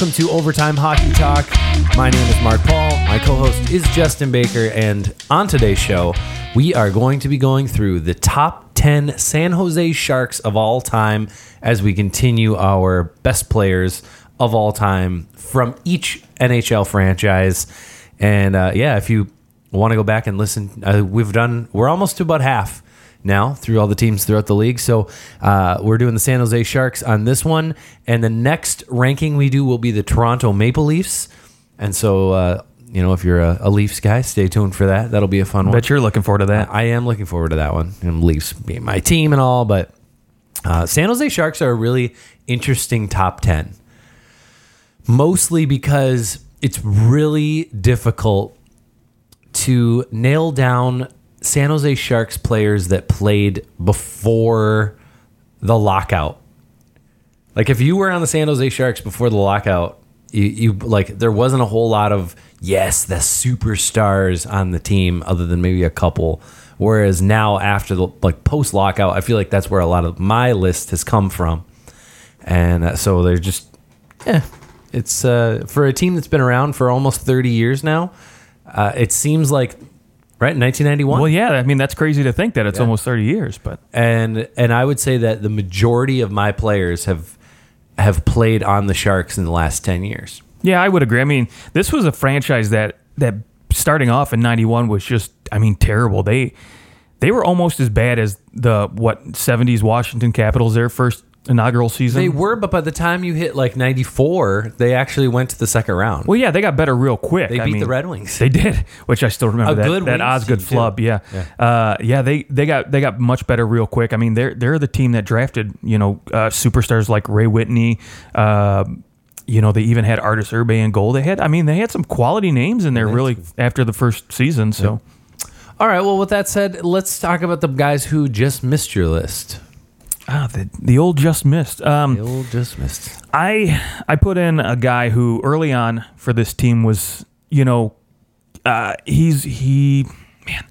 welcome to Overtime Hockey Talk. My name is Mark Paul. My co host is Justin Baker. And on today's show, we are going to be going through the top 10 San Jose Sharks of all time as we continue our best players of all time from each NHL franchise. And uh, yeah, if you want to go back and listen, uh, we've done, we're almost to about half now through all the teams throughout the league. So uh, we're doing the San Jose Sharks on this one, and the next ranking we do will be the Toronto Maple Leafs. And so, uh, you know, if you're a, a Leafs guy, stay tuned for that. That'll be a fun one. Bet you're looking forward to that. I am looking forward to that one. And Leafs being my team and all, but uh, San Jose Sharks are a really interesting top 10. Mostly because it's really difficult to nail down San Jose Sharks players that played before the lockout. Like if you were on the San Jose Sharks before the lockout, you, you like there wasn't a whole lot of yes, the superstars on the team other than maybe a couple. Whereas now after the like post lockout, I feel like that's where a lot of my list has come from. And uh, so they're just yeah, it's uh, for a team that's been around for almost 30 years now. Uh, it seems like right 1991 well, yeah, I mean that's crazy to think that it's almost 30 years, but and and I would say that the majority of my players have have played on the Sharks in the last 10 years. yeah, I would agree. I mean, this was a franchise that that starting off in 91 was just I mean terrible. They they were almost as bad as the what 70s Washington Capitals their first inaugural season. They were, but by the time you hit like 94, they actually went to the second round. well, yeah, they got better real quick. They I beat mean, the Red Wings. They did, which I still remember A that good that Osgood team, too. flub. Yeah, Yeah. Uh, yeah. They they got they got much better real quick. I mean, they're they're the team that drafted you know uh, superstars like Ray Whitney. Uh, you know, they even had Arturs Irbe in goal. They had, I mean, they had some quality names in there really after the first season. So, All right, well, with that said, let's talk about the guys who just missed your list. Ah, the, the old just missed. Um, The old just missed. I I put in a guy who early on for this team was you know uh, he's he man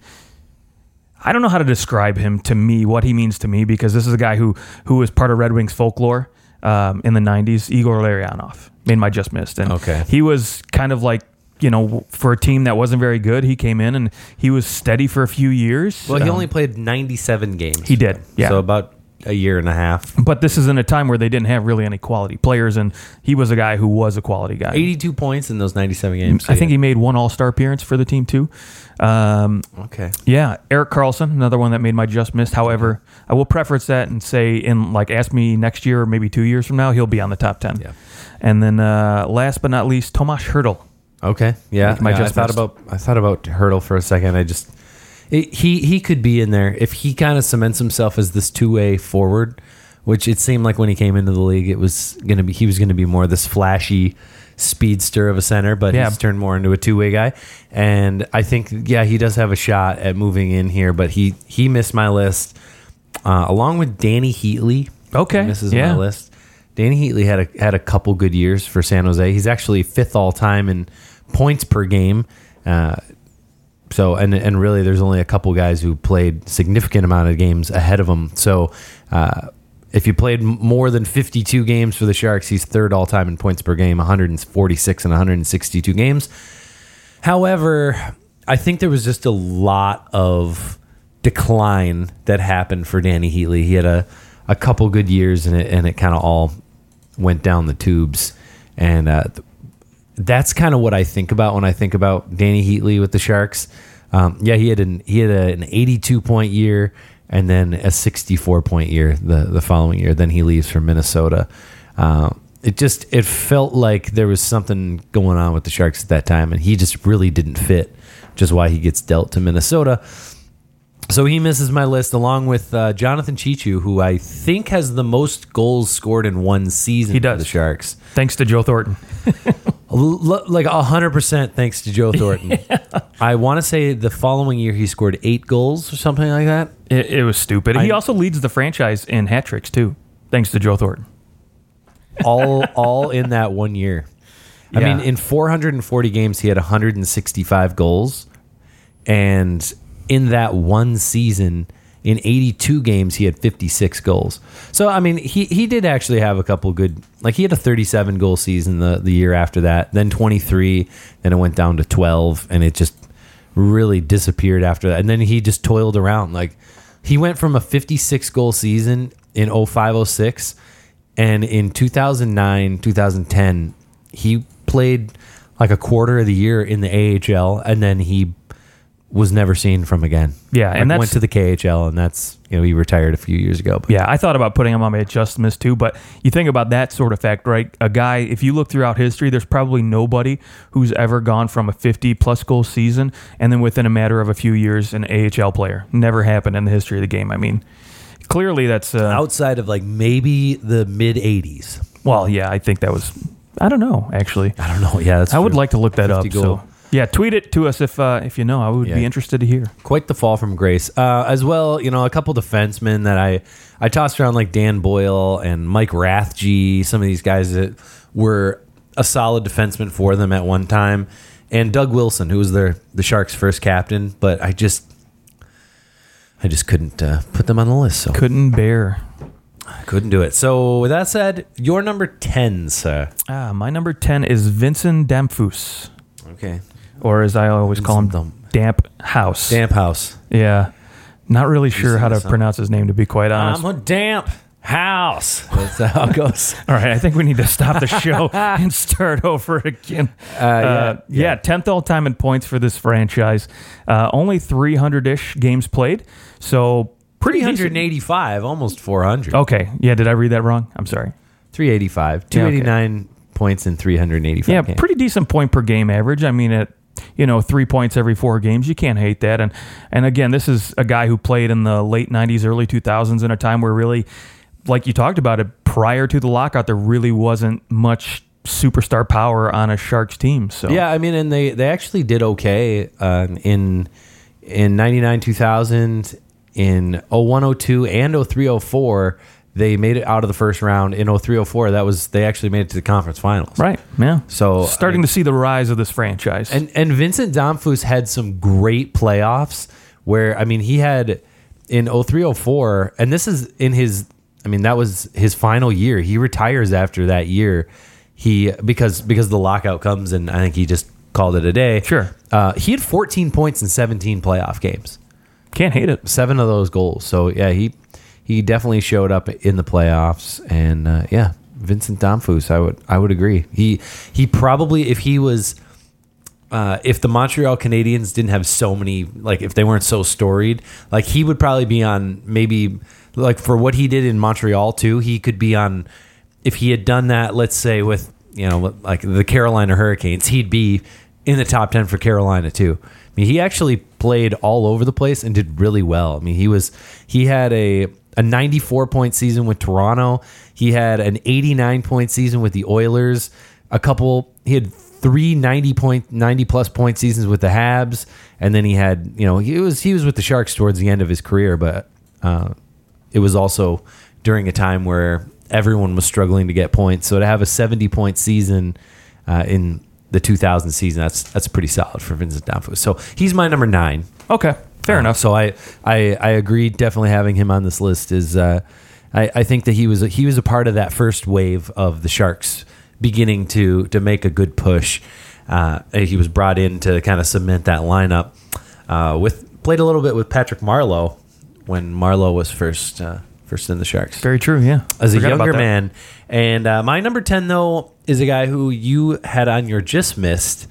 I don't know how to describe him to me what he means to me because this is a guy who who was part of Red Wings folklore um, in the '90s. Igor Larionov made my just missed and Okay. he was kind of like. You know, for a team that wasn't very good, he came in and he was steady for a few years. Well, he Um, only played 97 games. He did, yeah. So about a year and a half. but this is in a time where they didn't have really any quality players, and he was a guy who was a quality guy. 82 points in those 97 games. I think he made one All Star appearance for the team too. Um, Okay. yeah, Erik Karlsson, another one that made my just missed. However, I will preference that and say in like ask me next year or maybe two years from now, he'll be on the top ten. Yeah. And then uh, last but not least, Tomas Hertl. Okay. Yeah. my yeah, I just thought about I thought about Hertl for a second. I just it, he he could be in there if he kind of cements himself as this two way forward, which it seemed like when he came into the league, it was gonna be he was gonna be more this flashy speedster of a center, but Yeah. he's turned more into a two way guy. And I think yeah, he does have a shot at moving in here, but he he missed my list uh, along with Dany Heatley. Okay, He misses yeah. my list. Dany Heatley had a had a couple good years for San Jose. He's actually fifth all time in points per game. Uh, so and and really, there's only a couple guys who played significant amount of games ahead of him. So uh, if you played more than 52 games for the Sharks, he's third all time in points per game, 146 and 162 games. However, I think there was just a lot of decline that happened for Dany Heatley. He had a, a couple good years and it and it kind of all went down the tubes. And uh, that's kind of what I think about when I think about Dany Heatley with the Sharks. Um, yeah, he had an he had a, an 82 point year and then a 64 point year the the following year. Then he leaves for Minnesota. Uh, it just it felt like there was something going on with the Sharks at that time, and he just really didn't fit, which is why he gets dealt to Minnesota. So he misses my list along with uh, Jonathan Cheechoo, who I think has the most goals scored in one season. He for does. the Sharks. Thanks to Joe Thornton. L- like hundred percent thanks to Joe Thornton. I want to say the following year he scored eight goals or something like that. It, it was stupid. he also leads the franchise in hat tricks too, thanks to Joe Thornton. All all in that one year. I Yeah. mean, in 440 games, he had 165 goals, and in that one season, in 82 games, he had 56 goals. So I mean, he he did actually have a couple good. Like he had a 37 goal season the the year after that, then 23, then it went down to 12, and it just really disappeared after that. And then he just toiled around. Like he went from a 56 goal season in 0506 and in 2009, 2010, he played like a quarter of the year in the AHL and then he was never seen from again. Yeah, and Like, that's- went to the KHL and that's, you know, he retired a few years ago. But Yeah, I thought about putting him on my adjust miss too, but you think about that sort of fact, right? A guy, if you look throughout history, there's probably nobody who's ever gone from a 50 plus goal season and then within a matter of a few years, an AHL player. Never happened in the history of the game. I mean, clearly that's, uh, outside of like maybe the mid 80s. well, yeah, I think that was, I don't know, actually. I don't know. Yeah, that's I would like to look that up. 50 So, goal. Yeah, tweet it to us if uh, if you know. I would Yeah. be interested to hear. quite the fall from grace. Uh, as well, you know, a couple defensemen that I I tossed around like Dan Boyle and Mike Rathje, some of these guys that were a solid defenseman for them at one time, and Doug Wilson, who was their the Sharks' first captain, but I just I just couldn't uh, put them on the list, so Couldn't bear. I couldn't do it. So with that said, your number ten, sir. Ah, my number 10 is Vincent Damphousse, Okay, or as I always call him, Damp House. Damp House. Yeah. Not really sure how to pronounce his name, to be quite honest. I'm a damp house. That's how it goes. All right, I think we need to stop the show and start over again. Uh, yeah, yeah, 10th all time in points for this franchise. Uh, only 300 ish games played. So pretty decent. 385, almost 400. Okay. Yeah, did I read that wrong? I'm sorry. 385, Yeah, okay. 289 points in 385 Yeah, games. pretty decent point per game average. I mean, at you know three points every four games, you can't hate that. And and again, this is a guy who played in the late '90s, early 2000s, in a time where really, like you talked about it prior to the lockout, there really wasn't much superstar power on a Sharks team. So Yeah, I mean, and they they actually did okay uh, in in 99 2000, in 01 02 and 03 04. They made it out of the first round in 03 04. That was they actually made it to the conference finals. right, yeah. So starting I mean, to see the rise of this franchise. And and Vincent Damphousse had some great playoffs where I mean he had in 0304 and this is in his I mean that was his final year. He retires after that year. He because because the lockout comes and I think he just called it a day. Sure. Uh, he had 14 points in 17 playoff games. can't hate it. Seven of those goals. So yeah, he he definitely showed up in the playoffs and uh, yeah, Vincent Damphousse, I would I would agree. He he probably if he was uh, if the Montreal Canadiens didn't have so many, like if they weren't so storied, like he would probably be on maybe like for what he did in Montreal too. He could be on if he had done that. Let's say with you know like the Carolina Hurricanes, he'd be in the top ten for Carolina too. I mean, he actually played all over the place and did really well. I mean, he was he had a a 94 point season with Toronto. He had an 89 point season with the Oilers. A couple he had three 90 point 90 plus point seasons with the Habs and then he had, you know, he was he was with the Sharks towards the end of his career, but uh, it was also during a time where everyone was struggling to get points. So to have a 70 point season uh, in the 2000 season, that's that's pretty solid for Vincent D'Onofrio. So he's my number nine. Okay, fair Uh, enough. So I, I I agree. Definitely having him on this list is. Uh, I, I think that he was a, he was a part of that first wave of the Sharks beginning to to make a good push. Uh, he was brought in to kind of cement that lineup. Uh, with played a little bit with Patrick Marleau when Marleau was first uh, first in the Sharks Very true. Yeah, as a Forgot about younger man. And uh, my number 10, though, is a guy who you had on your just missed.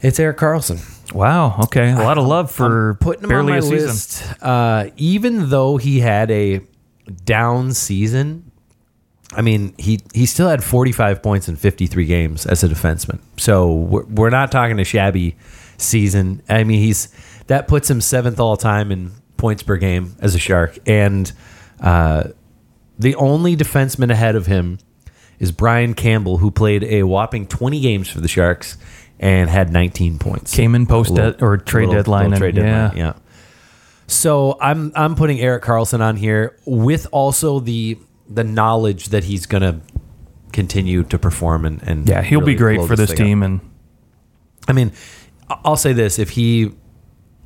It's Erik Karlsson. Wow. Okay, a lot of love for I'm putting him barely on my a season. list. Uh, even though he had a down season, I mean, he, he still had 45 points in 53 games as a defenseman. So we're, we're not talking a shabby season. I mean, he's that puts him seventh all time in points per game as a Shark. And uh, the only defenseman ahead of him is Brian Campbell, who played a whopping 20 games for the Sharks and had 19 points. Came in post Little- de- or trade little- deadline. little trade yeah. deadline, yeah. So I'm I'm putting Erik Karlsson on here with also the the knowledge that he's going to continue to perform and, and Yeah, he'll be great for this thing up. team, and I mean, I'll say this: if he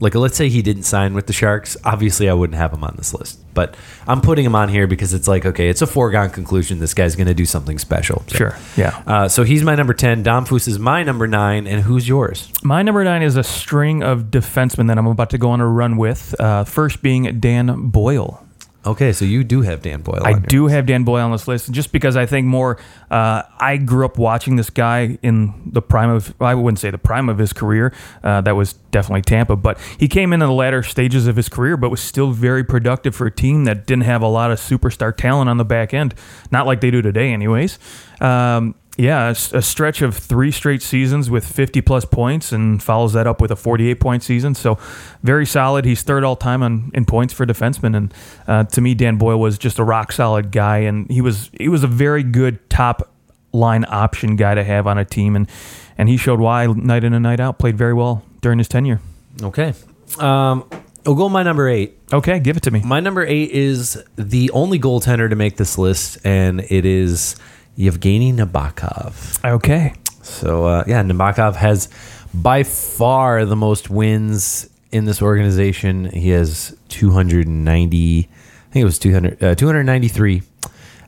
like let's say he didn't sign with the Sharks, obviously I wouldn't have him on this list. But I'm putting him on here because it's like okay, it's a foregone conclusion. This guy's going to do something special. So, Sure. Yeah. Uh, so he's my number ten. Damphousse is my number nine, and who's yours? My number nine is a string of defensemen that I'm about to go on a run with. Uh, first being Dan Boyle. Okay, so you do have Dan Boyle. I do have Dan Boyle on this list just because I think more. Uh, I grew up watching this guy in the prime of. I wouldn't say the prime of his career. Uh, that was definitely Tampa, but he came in in the latter stages of his career, but was still very productive for a team that didn't have a lot of superstar talent on the back end. Not like they do today, anyways. Um, yeah, a stretch of three straight seasons with 50 plus points and follows that up with a 48 point season. So very solid. He's third all time on, in points for defensemen. And uh, to me, Dan Boyle was just a rock solid guy. And he was, he was a very good top line option guy to have on a team. And, and he showed why night in and night out, played very well during his tenure. Okay. Um, I'll go my number eight. Okay, give it to me. My number eight is the only goaltender to make this list, and it is Yevgeny Nabokov. Okay. So uh, yeah, Nabokov has by far the most wins in this organization. He has 290. I think it was 200, uh, 293.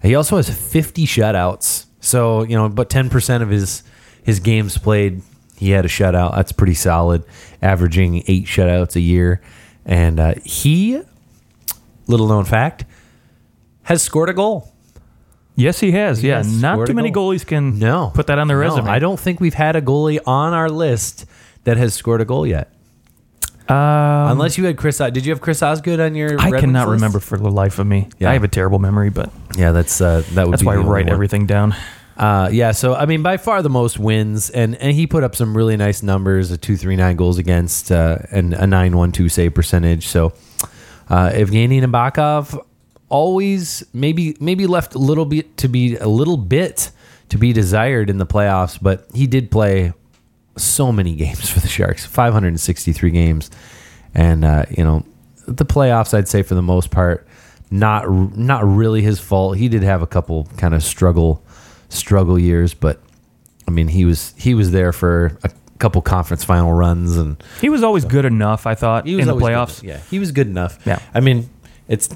He also has 50 shutouts. So you know, but 10 percent of his his games played, he had a shutout. That's pretty solid, averaging eight shutouts a year. And uh, he, little known fact, has scored a goal. Yes, he has. Yeah, has not too many goal. goalies can No, put that on their No, resume. I don't think we've had a goalie on our list that has scored a goal yet. Um, Unless you had Chris. Did you have Chris Osgood on your? I Red cannot Wings list? remember for the life of me. Yeah. I have a terrible memory, but Yeah, that's uh, that would. that's be why I write one. everything down. Uh, yeah, so I mean, by far the most wins, and and he put up some really nice numbers: a two three nine goals against, uh, and a nine one two save percentage. So, uh, Evgeny Nabokov always maybe maybe left a little bit to be a little bit to be desired in the playoffs, but he did play so many games for the Sharks, five hundred and sixty three games, and uh, you know the playoffs. I'd say for the most part, not not really his fault. He did have a couple kind of struggle struggle years, but I mean he was he was there for a couple conference final runs and He was always good enough, I thought, he was in the playoffs. good. Yeah, he was good enough. Yeah. I mean it's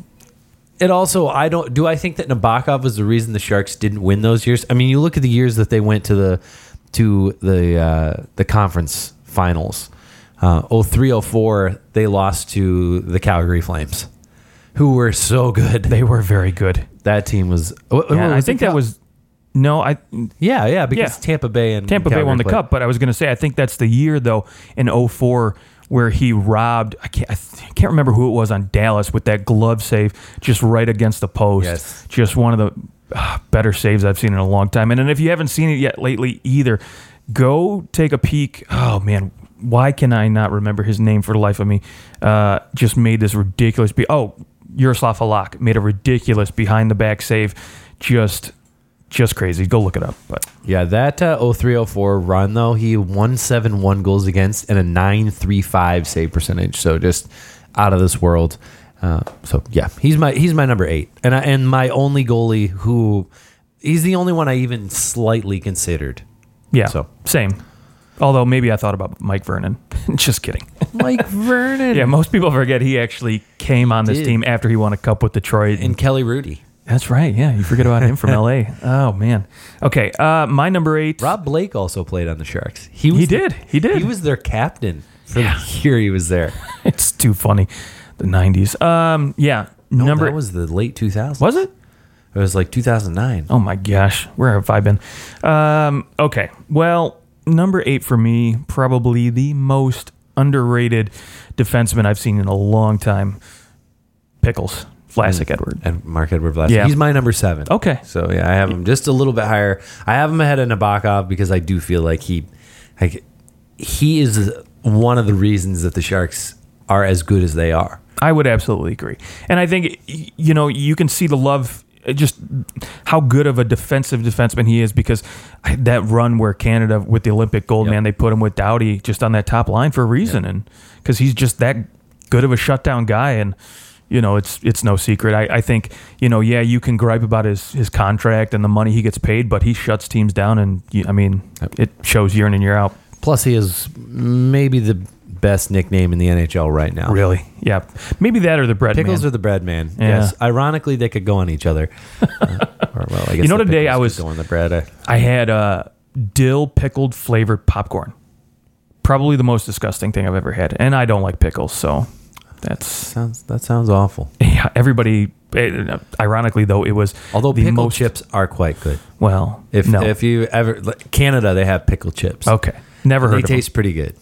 it also I don't do I think that Nabokov was the reason the Sharks didn't win those years. I mean you look at the years that they went to the to the uh, the conference finals. Uh, 0304 they lost to the Calgary Flames, who were so good. They were very good. that team was. oh, Yeah, oh, I think that was no. I Yeah, yeah, because Yeah. Tampa Bay and Tampa Bay won the played. cup, but I was going to say I think that's the year though in 04 where he robbed. I can't. I can't remember who it was on Dallas with that glove save just right against the post. Yes. Just one of the uh, better saves I've seen in a long time. And then if you haven't seen it yet lately either, go take a peek. Oh man. Why can I not remember his name for the life of me? Uh, just made this ridiculous. Be- oh, Jaroslav Halak made a ridiculous behind the back save. Just, just crazy. Go look it up. But Yeah, that uh, 0304 run though, he 171 goals against and a 935 save percentage. So just out of this world. Uh, so yeah, he's my he's my number 8. And I, and my only goalie who he's the only one I even slightly considered. Yeah. So. same. Although maybe I thought about Mike Vernon. Just kidding. Mike Vernon. Yeah, most people forget he actually came on this Did. team after he won a cup with Detroit. and Kelly Hrudey. That's right. Yeah, you forget about him from LA. Oh man. Okay, uh, my number eight. Rob Blake also played on the Sharks. He was He did. He did. He was their captain for the year he was there. It's too funny. The '90s. Um, yeah. No, number that was the late 2000s. was it? It was like 2009. Oh my gosh, where have I been? Um, okay, well, number eight for me, probably the most underrated defenseman I've seen in a long time. Pickles, Vlasic Edward. and Marc-Edouard Vlasic. Yeah. He's my number seven. Okay. So yeah, I have him just a little bit higher. I have him ahead of Nabokov because I do feel like he, like, he is one of the reasons that the Sharks are as good as they are. I would absolutely agree. And I think, you know, you can see the love, just how good of a defensive defenseman he is because that run where Canada with the Olympic gold, Yep. man, they put him with Doughty just on that top line for a reason. And because he's just that good of a shutdown guy. And, you know, it's it's no secret. I, I think, you know, yeah, you can gripe about his, his contract and the money he gets paid, but he shuts teams down. And, you- I mean, it shows year in and year out. Plus, he is maybe the best nickname in the NHL right now. Really? Yeah. Maybe that or the bread Pickles man. or the bread man. Yeah. Yes. Ironically, they could go on each other. Uh, or, well, I guess You know, the today I was- go on the bread. I, I had uh, dill pickled flavored popcorn. Probably the most disgusting thing I've ever had, and I don't like pickles, so that's sounds that sounds awful. yeah. Everybody, eh, ironically though, it was Although the pickle most chips are quite good. Well, If no, if you ever like, Canada, they have pickle chips. okay, never heard of them. They taste pretty good.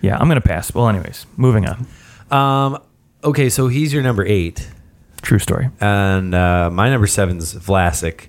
Yeah, I'm gonna pass. Well, anyways, moving on. Um, okay, so he's your number eight, True story. and uh, my number seven's Vlasic.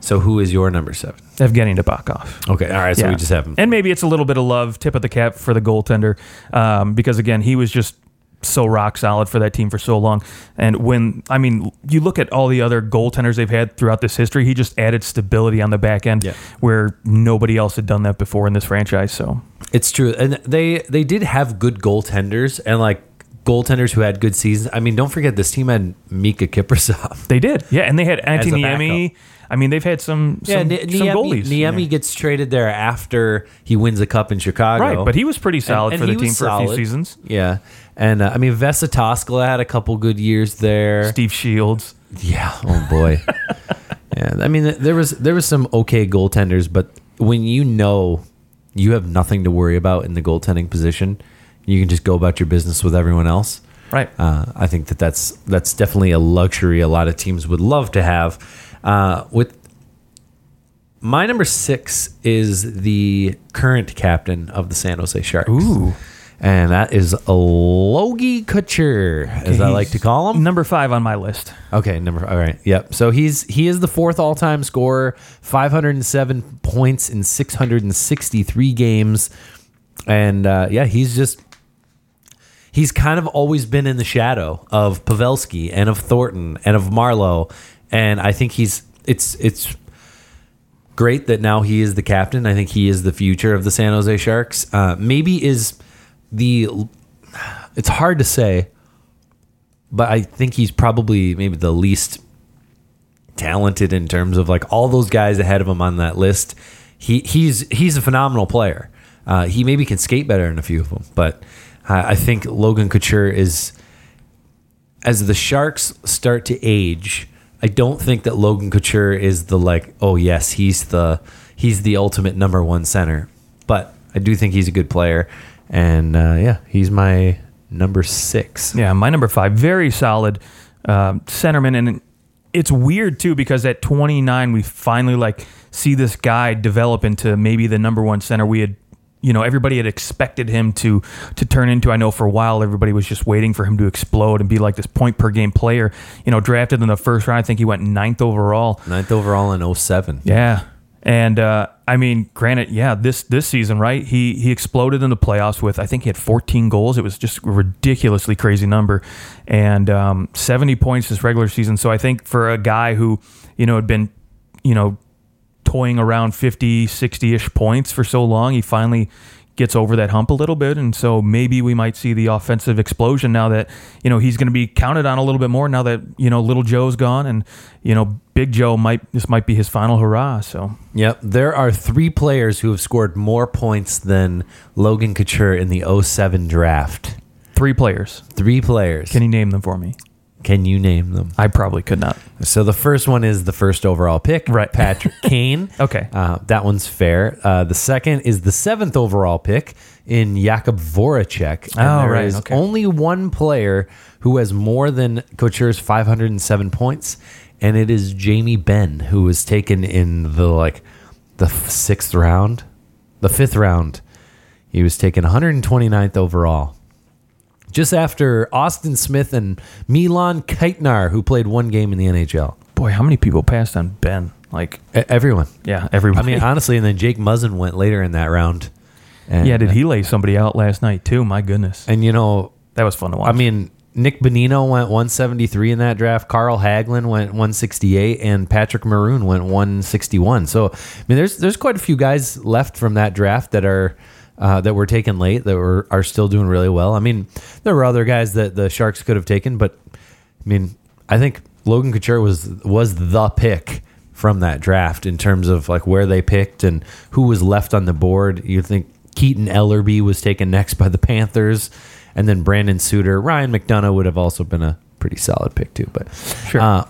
So who is your number seven? Evgeny Nabokov. Okay, all right. So we just have him. And maybe it's a little bit of love, tip of the cap for the goaltender, um, because again, he was just so rock solid for that team for so long. And when I mean, you look at all the other goaltenders they've had throughout this history, he just added stability on the back end Yeah. where nobody else had done that before in this franchise. So It's true, and they they did have good goaltenders and like goaltenders who had good seasons. I mean, don't forget this team had Miikka Kiprusoff. they did, yeah, and they had a Antti Niemi. I mean, they've had some some, Ne- some Niemi, goalies. Niemi gets traded there after he wins a cup in Chicago. right, but he was pretty solid and for the team was for a few seasons. Yeah, and uh, I mean Vesa Toskala had a couple good years there. Steve Shields. Yeah. Oh boy. yeah. I mean, there was there was some okay goaltenders, but when you know you have nothing to worry about in the goaltending position, you can just go about your business with everyone else. Right. Uh, I think that that's that's definitely a luxury a lot of teams would love to have. Uh, with my number six is the current captain of the San Jose Sharks. Ooh. And that is Logie Couture, as I like to call him. Number five on my list. Okay, number all right. Yep. So he's he is the fourth all time scorer, 507 points in 663 games, and uh, yeah, he's just he's kind of always been in the shadow of Pavelski and of Thornton and of Marleau, and I think he's it's it's great that now he is the captain. I think he is the future of the San Jose Sharks. Uh, maybe is the it's hard to say but I think he's probably maybe the least talented in terms of like all those guys ahead of him on that list. He he's he's a phenomenal player. Uh, he maybe can skate better than a few of them, but I I think Logan Couture is as the Sharks start to age. I don't think that Logan Couture is the like oh yes he's the he's the ultimate number one center, but I do think he's a good player, and uh, yeah, he's my number six. Yeah, my number five, very solid uh, centerman, and it's weird too because at 29 we finally like see this guy develop into maybe the number one center we had. You know, everybody had expected him to to turn into. I know for a while everybody was just waiting for him to explode and be like this point per game player. You know, drafted in the first round, I think he went ninth overall. Ninth overall in 07. Yeah. And uh, I mean, granted, yeah, this this season, right? He he exploded in the playoffs with I think he had 14 goals. It was just a ridiculously crazy number, and um, 70 points this regular season. So I think for a guy who you know had been you know toying around 50, 60 ish points for so long, he finally gets over that hump a little bit, and so maybe we might see the offensive explosion now that you know he's going to be counted on a little bit more now that you know little Joe's gone, and you know Big Joe might this might be his final hurrah. So Yep. There are three players who have scored more points than Logan Couture in the 07 draft. three players. Three players. Can you name them for me? Can you name them? I probably could not. So the first one is the first overall pick, Right. Patrick Kane. Okay. Uh, that one's fair. Uh, the second is the seventh overall pick in Jakub Voracek. And Oh, there right, is okay. only one player who has more than Couture's 507 points, and it is Jamie Benn, who was taken in the like the f- sixth round, the fifth round. He was taken 129th overall. Just after Austin Smith and Milan Kytnar, who played one game in the NHL. Boy, how many people passed on Benn? Like, E- everyone. yeah, everyone. I mean, honestly, and then Jake Muzzin went later in that round. And, yeah, did he uh, lay somebody out last night too? My goodness, And you know, that was fun to watch. I mean, Nick Bonino went 173 in that draft. Carl Hagelin went 168, and Patrick Maroon went 161. So, I mean, there's there's quite a few guys left from that draft that are uh, that were taken late that were are still doing really well. I mean, there were other guys that the Sharks could have taken, but I mean, I think Logan Couture was was the pick from that draft in terms of like where they picked and who was left on the board. You think Keaton Ellerby was taken next by the Panthers, and then Brandon Sutter. Ryan McDonagh would have also been a pretty solid pick too. But Sure. uh,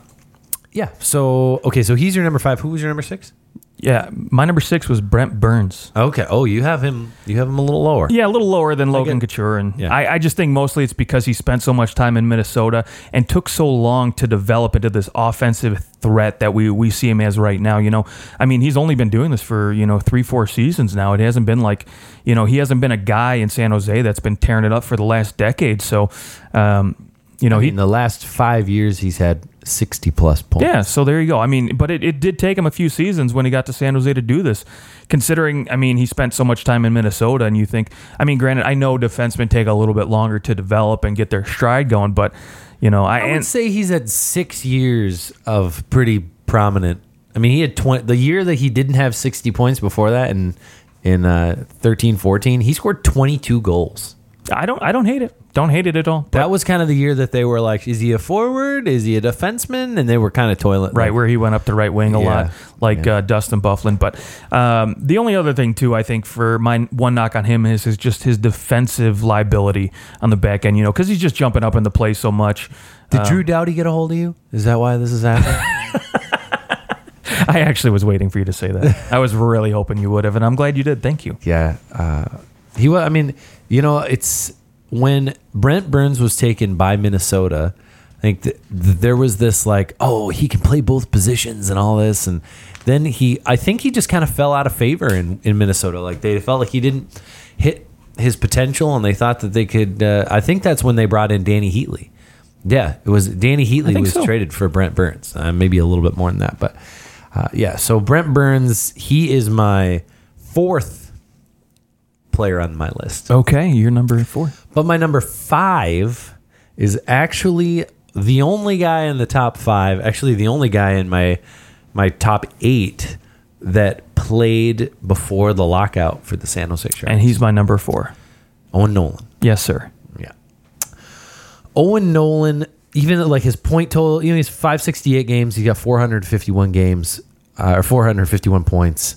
yeah. So okay, so he's your number five. Who was your number six? Yeah, my number six was Brent Burns. Okay. Oh, you have him. You have him a little lower. Yeah, a little lower than Logan get- Couture, and Yeah. I, I just think mostly it's because he spent so much time in Minnesota and took so long to develop into this offensive threat that we we see him as right now. You know, I mean, he's only been doing this for you know three four seasons now. It hasn't been like you know he hasn't been a guy in San Jose that's been tearing it up for the last decade. So, um, you know, I he mean, the last five years he's had sixty plus points. Yeah, so there you go. I mean, but it, it did take him a few seasons when he got to San Jose to do this. Considering, I mean, he spent so much time in Minnesota, and you think, I mean, granted, I know defensemen take a little bit longer to develop and get their stride going, but you know, I, I would and say he's had six years of pretty prominent. I mean, he had 20, the year that he didn't have 60 points before that in, in uh, 13 14, he scored 22 goals. I don't, I don't hate it. Don't hate it at all. That was kind of the year that they were like, is he a forward? Is he a defenseman? And they were kind of toilet. right where he went up the right wing a Yeah, lot, like yeah. uh, Dustin Byfuglien. But um, the only other thing too, I think, for my one knock on him is is just his defensive liability on the back end. You know, because he's just jumping up in the play so much. Did Drew Doughty get a hold of you? Is that why this is happening? I actually was waiting for you to say that. I was really hoping you would have, and I'm glad you did. Thank you. yeah. Uh, he was, I mean, you know, it's when Brent Burns was taken by Minnesota. I think th- th- there was this like, oh, he can play both positions and all this, and then he, I think he just kind of fell out of favor in in Minnesota. Like they felt like he didn't hit his potential, and they thought that they could. Uh, I think that's when they brought in Dany Heatley. Yeah, it was Dany Heatley was so. traded for Brent Burns, uh, maybe a little bit more than that, but uh, yeah. So Brent Burns, he is my fourth player on my list. Okay, you're number four. But my number five is actually the only guy in the top five, actually the only guy in my my top eight that played before the lockout for the San Jose Sharks. And he's my number four. Owen Nolan. Yes, sir. Yeah. Owen Nolan, even like his point total, you know, he's 568 games. He's got 451 games uh, or 451 points.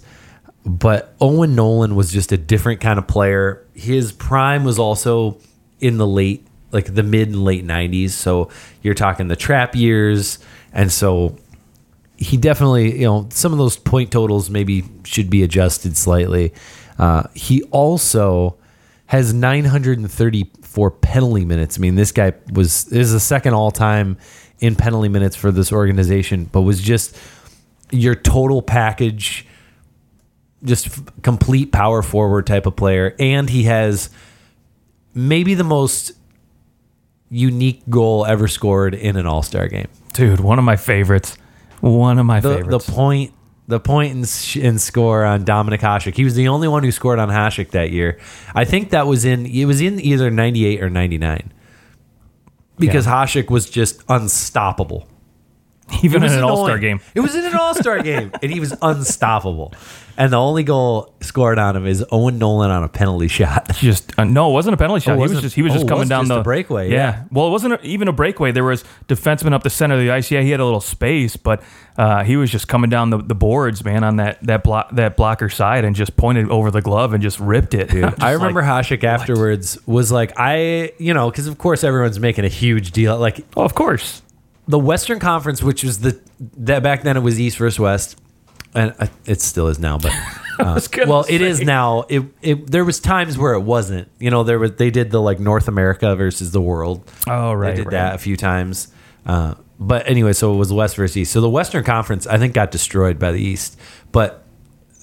But Owen Nolan was just a different kind of player. His prime was also in the late, like the mid and late 90s. So you're talking the trap years. And so he definitely, you know, some of those point totals maybe should be adjusted slightly. Uh, he also has 934 penalty minutes. I mean, this guy was is the second all time in penalty minutes for this organization, but was just your total package, just f- complete power forward type of player, and he has maybe the most unique goal ever scored in an All Star game Dude, one of my favorites. One of my the, the point the point and, sh- and score on Dominik Hasek. He was the only one who scored on Hasek that year. I think that was in it was in either 98 or 99. Because Hasek was just unstoppable. Even in an All Star game. It was in an All-Star game and he was unstoppable. And the only goal scored on him is Owen Nolan on a penalty shot. Just uh, no, it wasn't a penalty shot. he was just he was oh, just coming was down just the a breakaway, yeah. Well, it wasn't a, even a breakaway. There was defenseman up the center of the ice. Yeah, he had a little space, but uh, he was just coming down the, the boards, man, on that that block that blocker side, and just pointed over the glove and just ripped it. Just I remember like, Hasek afterwards was like, I, you know, because of course everyone's making a huge deal. Like oh, of course. The Western Conference, which was the that back then it was East versus West, and uh, it still is now. But uh, well, it say. is now. It, it there was times where it wasn't. You know, there was they did the like North America versus the world. Oh, right, they did right. that a few times. Uh, but anyway, so it was West versus East. So the Western Conference, I think, got destroyed by the East. But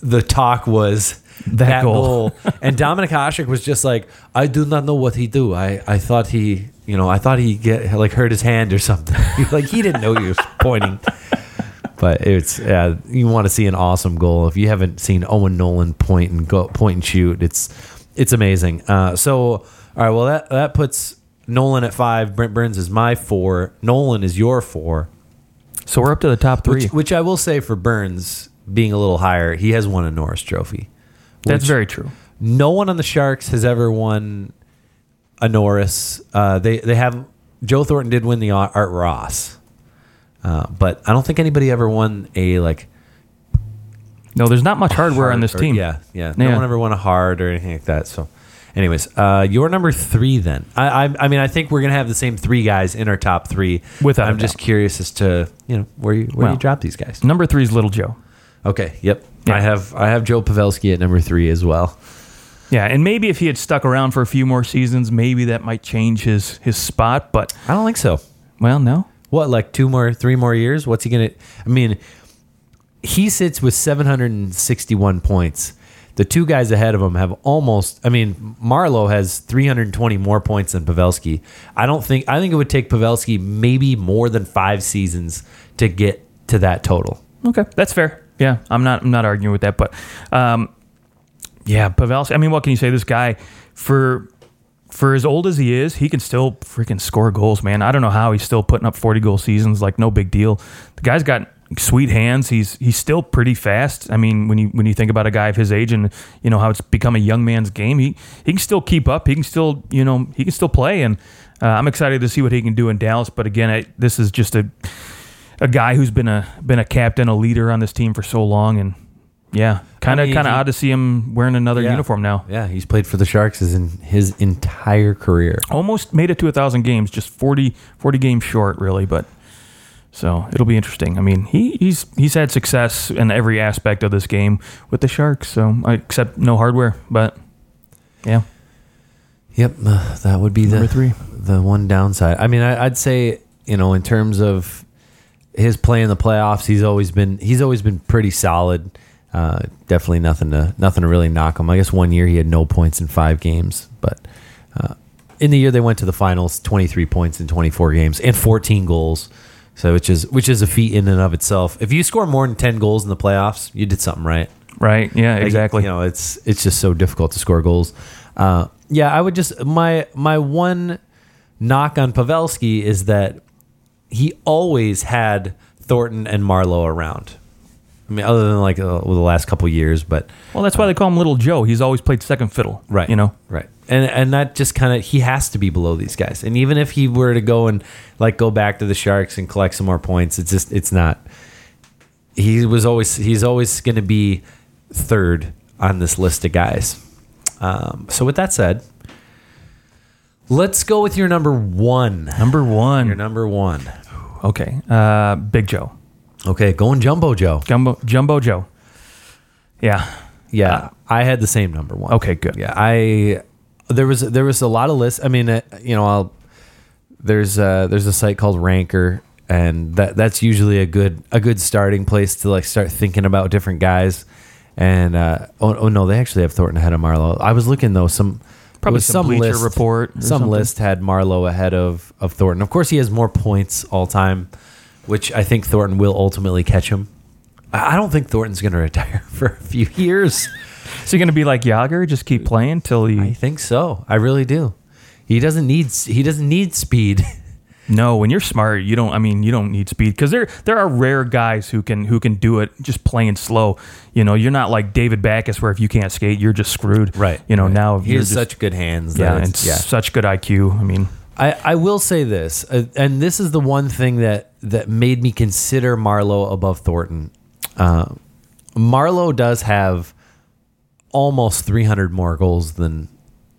the talk was That that, goal. goal. and Dominik Hasek was just like, I do not know what he do. I, I thought he, you know, I thought he get like hurt his hand or something. like he didn't know he was pointing. But it's yeah, you want to see an awesome goal. If you haven't seen Owen Nolan point and go point and shoot, it's it's amazing. Uh, so all right, well that that puts Nolan at five. Brent Burns is my four. Nolan is your four. So we're up to the top three. Which, which I will say for Burns being a little higher, he has won a Norris Trophy. That's very true. no one on the Sharks has ever won a Norris. Uh, they they have Joe Thornton did win the Art Ross, uh, but I don't think anybody ever won a like No, there's not much hardware on this or- team. Yeah, yeah. No Yeah. one ever won a Hart or anything like that. So, anyways, uh, your number three then. I, I, I mean, I think we're gonna have the same three guys in our top three. Without a I'm just curious as to you know where you where you drop these guys. Number three is Little Joe. Okay. Yep. Yeah. I have I have Joe Pavelski at number three as well. Yeah, and maybe if he had stuck around for a few more seasons, maybe that might change his his spot. But I don't think so. well, no. What like two more, three more years? What's he gonna? I mean, he sits with 761 points. The two guys ahead of him have almost. I mean, Marleau has 320 more points than Pavelski. I don't think. I think it would take Pavelski maybe more than five seasons to get to that total. Okay, that's fair. Yeah, I'm not I'm not arguing with that, but um, yeah, Pavelski. I mean, what can you say? This guy for for as old as he is, he can still freaking score goals, man. I don't know how he's still putting up 40 goal seasons. Like no big deal. The guy's got sweet hands. He's he's still pretty fast. I mean, when you when you think about a guy of his age and you know how it's become a young man's game, he he can still keep up. He can still you know he can still play, and uh, I'm excited to see what he can do in Dallas. But again, I, this is just a a guy who's been a been a captain, a leader on this team for so long, and yeah, kind of kind of odd to see him wearing another Yeah. uniform now. Yeah, he's played for the Sharks his, in his entire career. Almost made it to a thousand games, just 40, 40 games short, really. But so it'll be interesting. I mean, he he's he's had success in every aspect of this game with the Sharks. So I except no hardware, but yeah, Yep, uh, that would be the three. the one downside. I mean, I, I'd say you know in terms of his play in the playoffs, he's always been he's always been pretty solid. Uh, definitely nothing to nothing to really knock him. I guess one year he had no points in five games, but uh, in the year they went to the finals, twenty three points in twenty four games and fourteen goals. So which is which is a feat in and of itself. If you score more than ten goals in the playoffs, you did something right. right, yeah, Like, exactly. You know, it's it's just so difficult to score goals. Uh, yeah, I would just my my one knock on Pavelski is that he always had Thornton and Marleau around. I mean, other than like uh, the last couple years, but well, that's why they call him Little Joe. He's always played second fiddle, right, You know, right, and and that just kind of he has to be below these guys. And even if he were to go and like go back to the Sharks and collect some more points, it's just it's not. He was always he's always going to be third on this list of guys. Um, so with that said, let's go with your number one. number one. Your number one. Okay, uh, Big Joe, Okay, going Jumbo Joe. Jumbo Jumbo Joe. Yeah. Yeah, I had the same number one. Okay, good. Yeah, I there was there was a lot of lists. I mean, uh, you know, I'll there's uh there's a site called Ranker, and that that's usually a good a good starting place to like start thinking about different guys. And uh, oh, oh no, they actually have Thornton ahead of Marleau. I was looking though some Probably was some Bleacher Report Some something. list had Marleau ahead of of Thornton. Of course, he has more points all time, which I think Thornton will ultimately catch him. I don't think Thornton's going to retire for a few years. Is he going to be like Jagr, just keep playing till he? I think so. I really do. He doesn't need he doesn't need speed. no, when you're smart, you don't. I mean, you don't need speed because there there are rare guys who can who can do it just playing slow. You know, you're not like David Backes where if you can't skate, you're just screwed. Right. You know, Right. now he you're has such good hands. yeah, and yeah. such good IQ. I mean, I, I will say this, uh, and this is the one thing that that made me consider Marleau above Thornton. Uh, Marleau does have almost 300 more goals than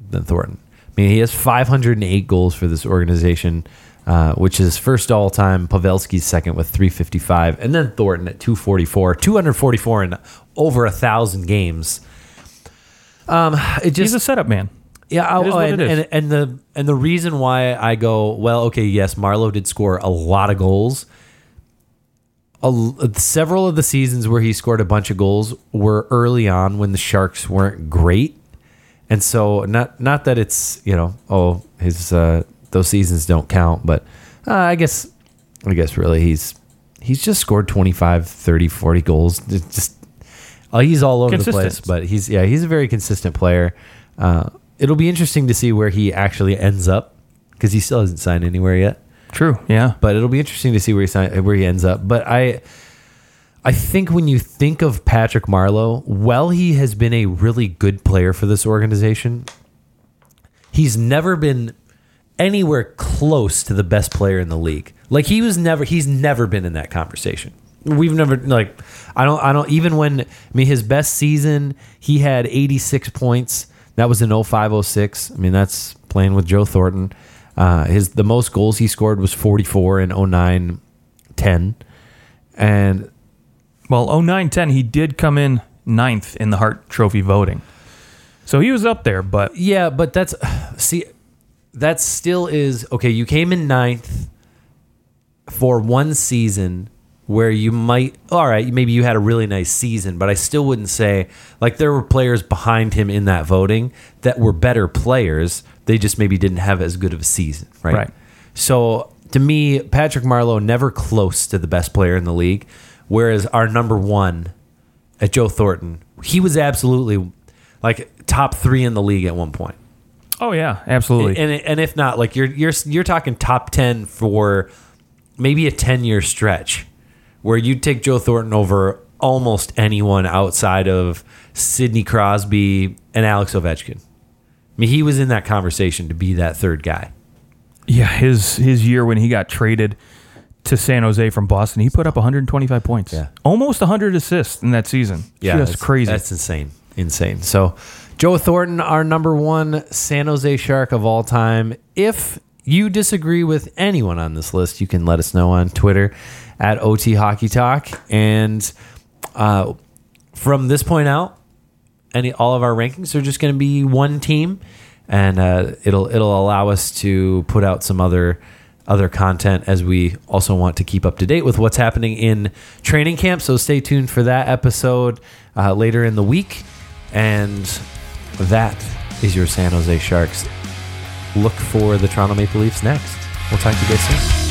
than Thornton. I mean, he has 508 goals for this organization, uh, which is first all time. Pavelski's second with 355, and then Thornton at 244, 244 in over a thousand games. Um, it just he's a setup man. Yeah, I, what and. And, and the and the reason why I go well, okay, yes, Marleau did score a lot of goals. A several of the seasons where he scored a bunch of goals were early on when the Sharks weren't great, and so not not that it's you know oh his uh, those seasons don't count, but uh, I guess I guess really he's he's just scored 25, 30, 40 goals. It's just uh, he's all over the place, but he's yeah he's a very consistent player. It'll be interesting to see where he actually ends up because he still hasn't signed anywhere yet. True. Yeah. But it'll be interesting to see where he sign, where he ends up. But I I think when you think of Patrick Marleau, while he has been a really good player for this organization, he's never been anywhere close to the best player in the league. Like he was never he's never been in that conversation. we've never like I don't I don't even when I mean his best season he had 86 points. That was in 0506. I mean that's playing with Joe Thornton. Uh, his the most goals he scored was 44 in 09 10. And Well, 09 10, he did come in ninth in the Hart Trophy voting. So he was up there, but yeah, but that's see that still is okay, you came in ninth for one season where you might all right maybe you had a really nice season but i still wouldn't say like there were players behind him in that voting that were better players they just maybe didn't have as good of a season right, Right. so to me patrick marleau never close to the best player in the league whereas our number one at joe thornton he was absolutely like top three in the league at one point oh yeah, absolutely. and and if not, like you're you're you're talking top ten for maybe a ten year stretch where you'd take Joe Thornton over almost anyone outside of Sidney Crosby and Alex Ovechkin. I mean, he was in that conversation to be that third guy. yeah, his his year when he got traded to San Jose from Boston, he put up 125 points. Yeah. Almost 100 assists in that season. Yeah, Just that's crazy. That's insane, insane. So, Joe Thornton, our number one San Jose Shark of all time. If you disagree with anyone on this list, you can let us know on Twitter at OT Hockey Talk. And uh, from this point out, any all of our rankings are just going to be one team, and uh, it'll it'll allow us to put out some other other content as we also want to keep up to date with what's happening in training camp. So stay tuned for that episode uh, later in the week, and that is your San Jose Sharks. Look for the Toronto Maple Leafs next. We'll talk to you guys soon.